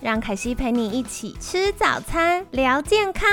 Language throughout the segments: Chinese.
让凯西陪你一起吃早餐，聊健康。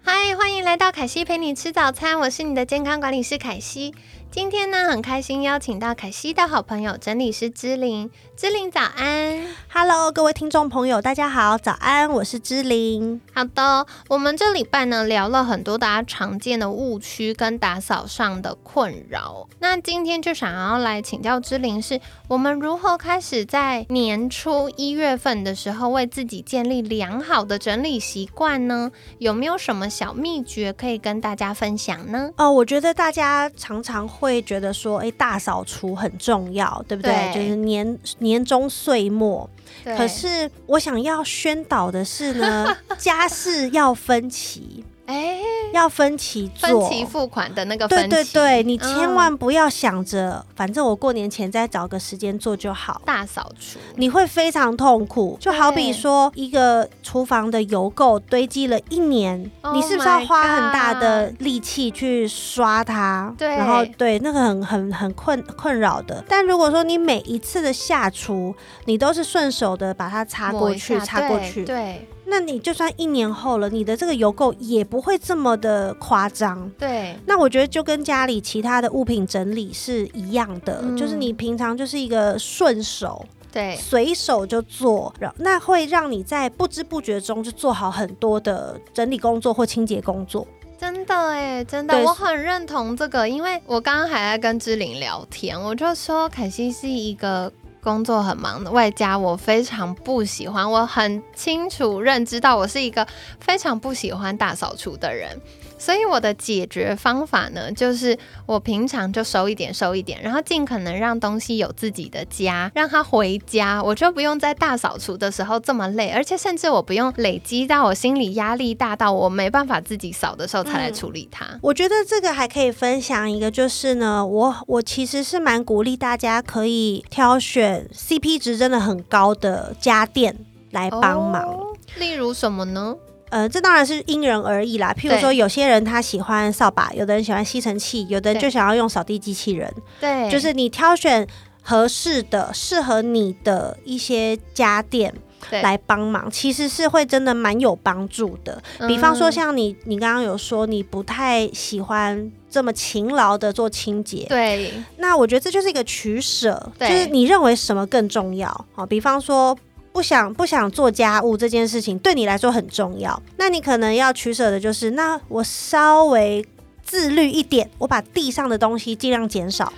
嗨，欢迎来到凯西陪你吃早餐，我是你的健康管理师凯西。今天呢，很开心邀请到凯西的好朋友整理师芝玲。芝玲早安，Hello，各位听众朋友，大家好，早安，我是芝玲。好的，我们这礼拜呢聊了很多大家常见的误区跟打扫上的困扰。那今天就想要来请教芝玲，是我们如何开始在年初一月份的时候为自己建立良好的整理习惯呢？有没有什么小秘诀可以跟大家分享呢？哦，我觉得大家常常会觉得说，哎，大扫除很重要，对不对？就是年年。年终岁末，可是我想要宣导的是呢，家事要分期。哎，要分期做，分期付款的那个分期，对对对，你千万不要想着，反正我过年前再找个时间做就好。大扫除，你会非常痛苦。就好比说，一个厨房的油垢堆积了一年，你是不是要花很大的力气去刷它？对，然后对那个很很很困困扰的。但如果说你每一次的下厨，你都是顺手的把它擦过去，擦过去，对。那你就算一年后了，你的这个油垢也不会这么的夸张。对，那我觉得就跟家里其他的物品整理是一样的，就是你平常就是一个顺手，对，随手就做，那会让你在不知不觉中就做好很多的整理工作或清洁工作。真的哎，真的，我很认同这个，因为我刚刚还在跟志玲聊天，我就说凯西是一个。工作很忙，外加我非常不喜欢，我很清楚认知到我是一个非常不喜欢大扫除的人。所以我的解决方法呢，就是我平常就收一点收一点，然后尽可能让东西有自己的家，让它回家，我就不用在大扫除的时候这么累，而且甚至我不用累积到我心里压力大到我没办法自己扫的时候才来处理它。我觉得这个还可以分享一个，就是呢，我我其实是蛮鼓励大家可以挑选 CP 值真的很高的家电来帮忙，例如什么呢？呃，这当然是因人而异啦。譬如说，有些人他喜欢扫把，有的人喜欢吸尘器，有的人就想要用扫地机器人。对，就是你挑选合适的、适合你的一些家电来帮忙，其实是会真的蛮有帮助的。比方说，像你，你刚刚有说你不太喜欢这么勤劳的做清洁，对。那我觉得这就是一个取舍，就是你认为什么更重要？好，比方说。不想不想做家务这件事情对你来说很重要，那你可能要取舍的就是，那我稍微自律一点，我把地上的东西尽量减少。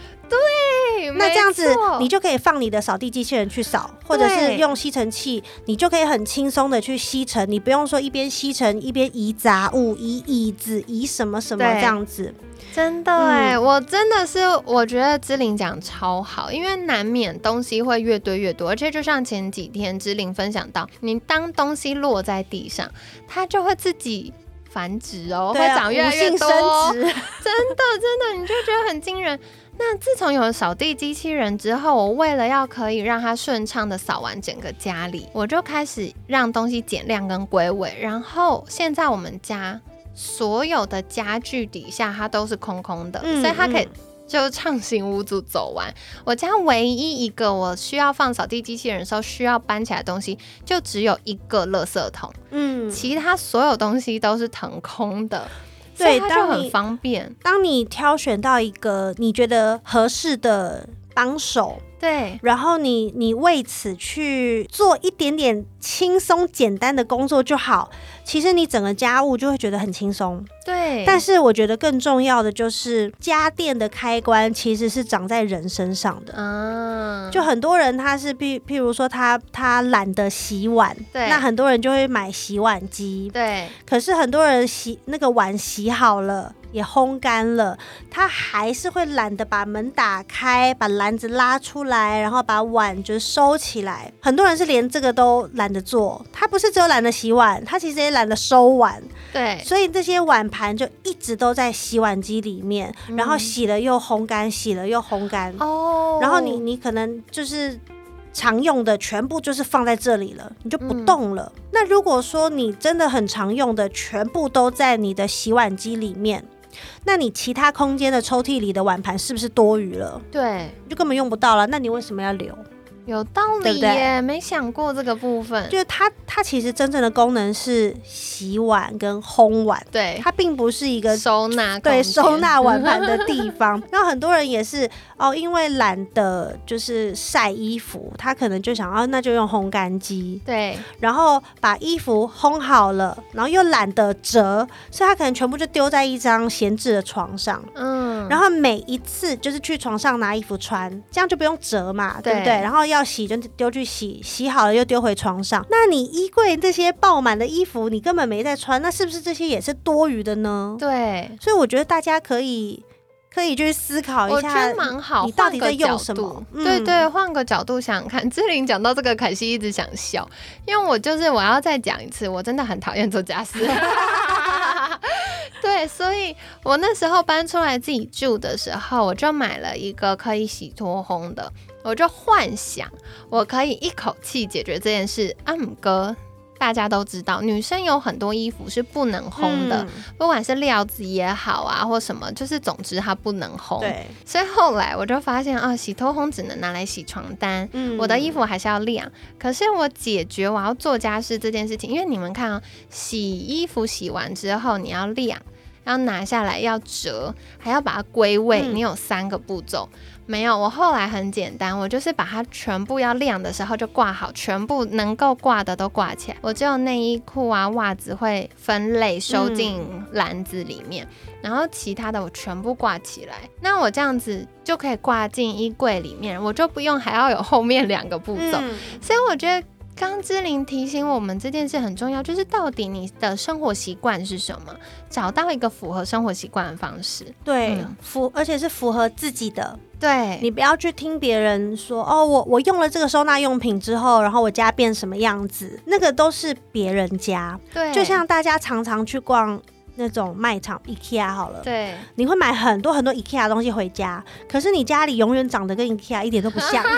对，那这样子你就可以放你的扫地机器人去扫，或者是用吸尘器，你就可以很轻松的去吸尘，你不用说一边吸尘一边移杂物、移椅子、移什么什么这样子。真的哎，我真的是我觉得芝玲讲超好，因为难免东西会越堆越多，而且就像前几天芝玲分享到，你当东西落在地上，它就会自己繁殖哦，会长越来越多，真的真的，你就觉得很惊人。那自从有了扫地机器人之后，我为了要可以让它顺畅的扫完整个家里，我就开始让东西减量跟归位，然后现在我们家。所有的家具底下它都是空空的，所以它可以就畅行无阻走完。我家唯一一个我需要放扫地机器人的时候需要搬起来的东西，就只有一个垃圾桶，嗯，其他所有东西都是腾空的，对，它就很方便。当你挑选到一个你觉得合适的帮手。对，然后你你为此去做一点点轻松简单的工作就好，其实你整个家务就会觉得很轻松。对，但是我觉得更重要的就是家电的开关其实是长在人身上的。嗯，就很多人他是譬譬如说他他懒得洗碗，对，那很多人就会买洗碗机。对，可是很多人洗那个碗洗好了。也烘干了，他还是会懒得把门打开，把篮子拉出来，然后把碗就收起来。很多人是连这个都懒得做，他不是只有懒得洗碗，他其实也懒得收碗。对，所以这些碗盘就一直都在洗碗机里面，然后洗了又烘干，洗了又烘干。哦，然后你你可能就是。常用的全部就是放在这里了，你就不动了。那如果说你真的很常用的全部都在你的洗碗机里面，那你其他空间的抽屉里的碗盘是不是多余了？对，就根本用不到了。那你为什么要留？有道理耶，没想过这个部分。就是它，它其实真正的功能是洗碗跟烘碗，对，它并不是一个收纳对收纳碗盘的地 方。那很多人也是哦，因为懒得就是晒衣服，他可能就想要那就用烘干机，对，然后把衣服烘好了，然后又懒得折，所以他可能全部就丢在一张闲置的床上，嗯，然后每一次就是去床上拿衣服穿，这样就不用折嘛，对不对？然后。要洗就丢去洗，洗好了又丢回床上。那你衣柜这些爆满的衣服，你根本没在穿，那是不是这些也是多余的呢？对，所以我觉得大家可以可以去思考一下，我觉得蛮好。你到底在用什么？对对，换个角度想想看。志玲讲到这个，凯西一直想笑，因为我就是我要再讲一次，我真的很讨厌做家事。对，所以我那时候搬出来自己住的时候，我就买了一个可以洗脱烘的。我就幻想我可以一口气解决这件事。阿姆哥，大家都知道，女生有很多衣服是不能烘的，不管是料子也好啊，或什么，就是总之它不能烘。对。所以后来我就发现啊，洗脱烘只能拿来洗床单，我的衣服还是要晾。可是我解决我要做家事这件事情，因为你们看啊，洗衣服洗完之后你要晾，要拿下来要折，还要把它归位，你有三个步骤。没有，我后来很简单，我就是把它全部要晾的时候就挂好，全部能够挂的都挂起来。我只有内衣裤啊、袜子会分类收进篮子里面，然后其他的我全部挂起来。那我这样子就可以挂进衣柜里面，我就不用还要有后面两个步骤。所以我觉得。刚之琳提醒我们这件事很重要，就是到底你的生活习惯是什么？找到一个符合生活习惯的方式，对，符而且是符合自己的。对你不要去听别人说哦，我我用了这个收纳用品之后，然后我家变什么样子，那个都是别人家。对，就像大家常常去逛那种卖场，IKEA 好了，对，你会买很多很多 IKEA 东西回家，可是你家里永远长得跟 IKEA 一点都不像。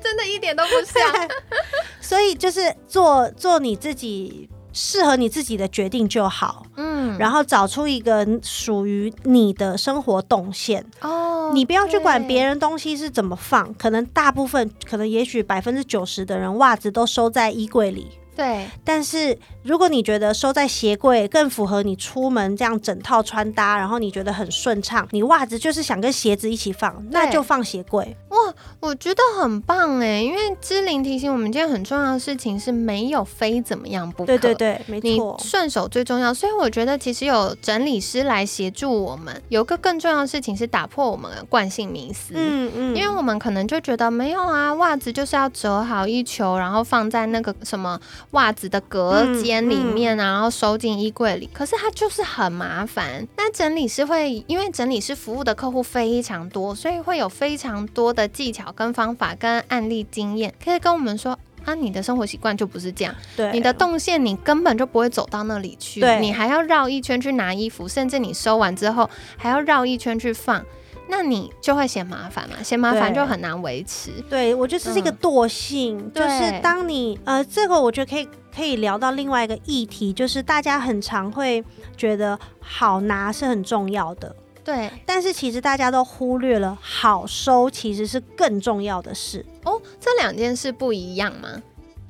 真的一点都不像，所以就是做做你自己适合你自己的决定就好，嗯，然后找出一个属于你的生活动线。哦，你不要去管别人东西是怎么放，可能大部分，可能也许百分之九十的人袜子都收在衣柜里。对，但是如果你觉得收在鞋柜更符合你出门这样整套穿搭，然后你觉得很顺畅，你袜子就是想跟鞋子一起放，那就放鞋柜。哇，我觉得很棒哎，因为芝玲提醒我们，一件很重要的事情是没有非怎么样不可。对对对，没错，顺手最重要。所以我觉得其实有整理师来协助我们，有个更重要的事情是打破我们的惯性迷思。嗯嗯，因为我们可能就觉得没有啊，袜子就是要折好一球，然后放在那个什么。袜子的隔间里面啊，然后收进衣柜里。可是它就是很麻烦。那整理师会，因为整理师服务的客户非常多，所以会有非常多的技巧跟方法跟案例经验，可以跟我们说啊，你的生活习惯就不是这样。对，你的动线你根本就不会走到那里去。你还要绕一圈去拿衣服，甚至你收完之后还要绕一圈去放。那你就会嫌麻烦嘛？嫌麻烦就很难维持。对，我觉得这是一个惰性，就是当你呃，这个我觉得可以可以聊到另外一个议题，就是大家很常会觉得好拿是很重要的，对，但是其实大家都忽略了好收其实是更重要的事哦。这两件事不一样吗？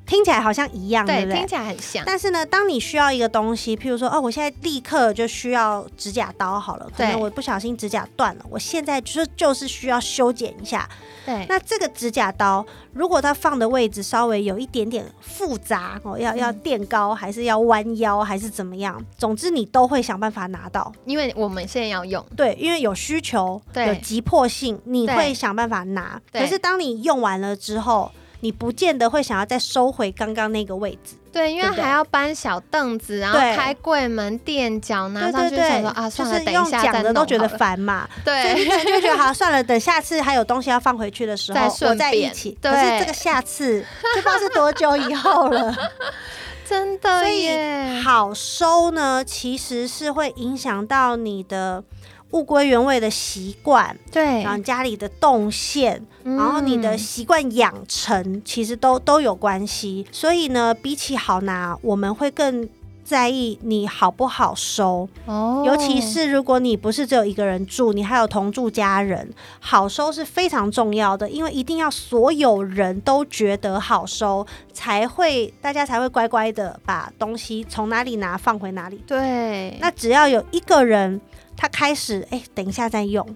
听起来好像一样，对不对？听起来很像。但是呢，当你需要一个东西，譬如说，哦，我现在立刻就需要指甲刀，好了，可能我不小心指甲断了，我现在就是就是需要修剪一下。对。那这个指甲刀，如果它放的位置稍微有一点点复杂哦，要要垫高，还是要弯腰，还是怎么样？总之，你都会想办法拿到，因为我们现在要用。对，因为有需求，有急迫性，你会想办法拿。可是当你用完了之后，你不见得会想要再收回刚刚那个位置。对，因为还要搬小凳子，然后开柜门垫脚拿上去，想说啊，算了，等一下讲的都觉得烦嘛。对，就觉得好算了，等下次还有东西要放回去的时候，我再一起。可是这个下次就不知道是多久以后了。真的，所以好收呢，其实是会影响到你的物归原位的习惯，对，然后家里的动线，然后你的习惯养成，其实都都有关系。所以呢，比起好拿，我们会更。在意你好不好收哦，尤其是如果你不是只有一个人住，你还有同住家人，好收是非常重要的，因为一定要所有人都觉得好收，才会大家才会乖乖的把东西从哪里拿放回哪里。对，那只要有一个人他开始哎，等一下再用。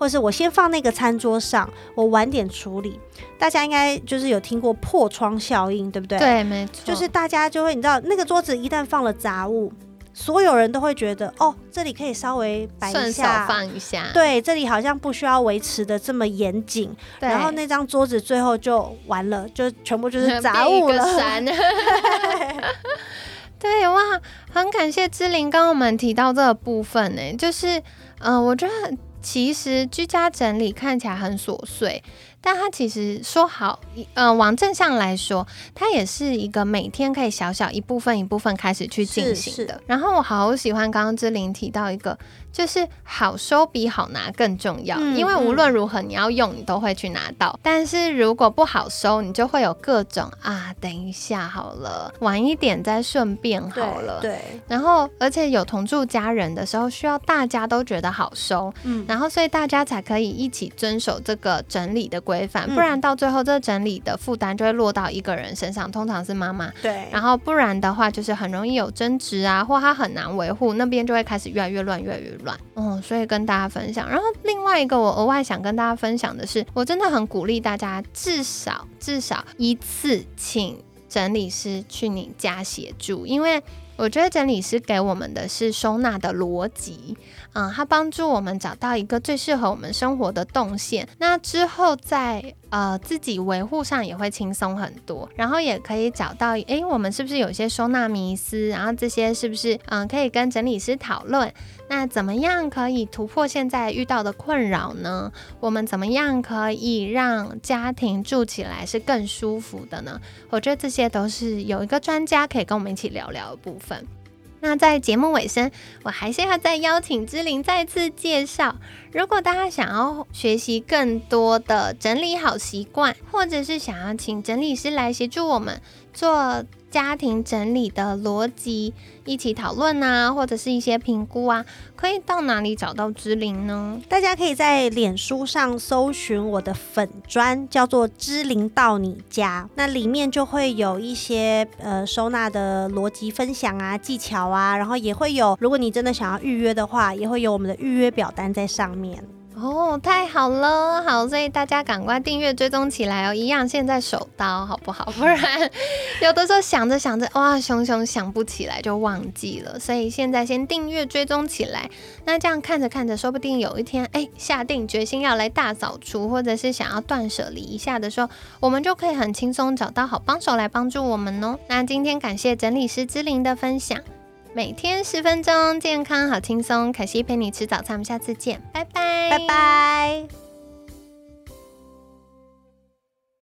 或是我先放那个餐桌上，我晚点处理。大家应该就是有听过破窗效应，对不对？对，没错。就是大家就会，你知道，那个桌子一旦放了杂物，所有人都会觉得，哦，这里可以稍微摆一下，放一下。对，这里好像不需要维持的这么严谨。然后那张桌子最后就完了，就全部就是杂物了。对哇，很感谢志玲刚刚我们提到这个部分呢，就是，嗯，我觉得。其实居家整理看起来很琐碎。但它其实说好，呃，往正向来说，它也是一个每天可以小小一部分一部分开始去进行的。然后我好喜欢刚刚志玲提到一个，就是好收比好拿更重要，因为无论如何你要用，你都会去拿到。但是如果不好收，你就会有各种啊，等一下好了，晚一点再顺便好了。对。然后而且有同住家人的时候，需要大家都觉得好收，嗯，然后所以大家才可以一起遵守这个整理的。规范，不然到最后这整理的负担就会落到一个人身上，通常是妈妈。对，然后不然的话，就是很容易有争执啊，或他很难维护，那边就会开始越来越乱，越来越乱。嗯，所以跟大家分享。然后另外一个我额外想跟大家分享的是，我真的很鼓励大家至少至少一次请整理师去你家协助，因为我觉得整理师给我们的是收纳的逻辑。嗯，它帮助我们找到一个最适合我们生活的动线，那之后在呃自己维护上也会轻松很多，然后也可以找到，诶，我们是不是有些收纳迷思，然后这些是不是嗯可以跟整理师讨论，那怎么样可以突破现在遇到的困扰呢？我们怎么样可以让家庭住起来是更舒服的呢？我觉得这些都是有一个专家可以跟我们一起聊聊的部分。那在节目尾声，我还是要再邀请芝玲再次介绍。如果大家想要学习更多的整理好习惯，或者是想要请整理师来协助我们做。家庭整理的逻辑一起讨论啊，或者是一些评估啊，可以到哪里找到知灵呢？大家可以在脸书上搜寻我的粉砖，叫做“知灵到你家”，那里面就会有一些呃收纳的逻辑分享啊、技巧啊，然后也会有，如果你真的想要预约的话，也会有我们的预约表单在上面。哦，太好了，好，所以大家赶快订阅追踪起来哦，一样现在手刀好不好？不然有的时候想着想着，哇，熊熊想不起来就忘记了，所以现在先订阅追踪起来。那这样看着看着，说不定有一天，哎，下定决心要来大扫除，或者是想要断舍离一下的时候，我们就可以很轻松找到好帮手来帮助我们哦。那今天感谢整理师之灵的分享。每天十分钟，健康好轻松。可惜陪你吃早餐，我们下次见，拜拜，拜拜。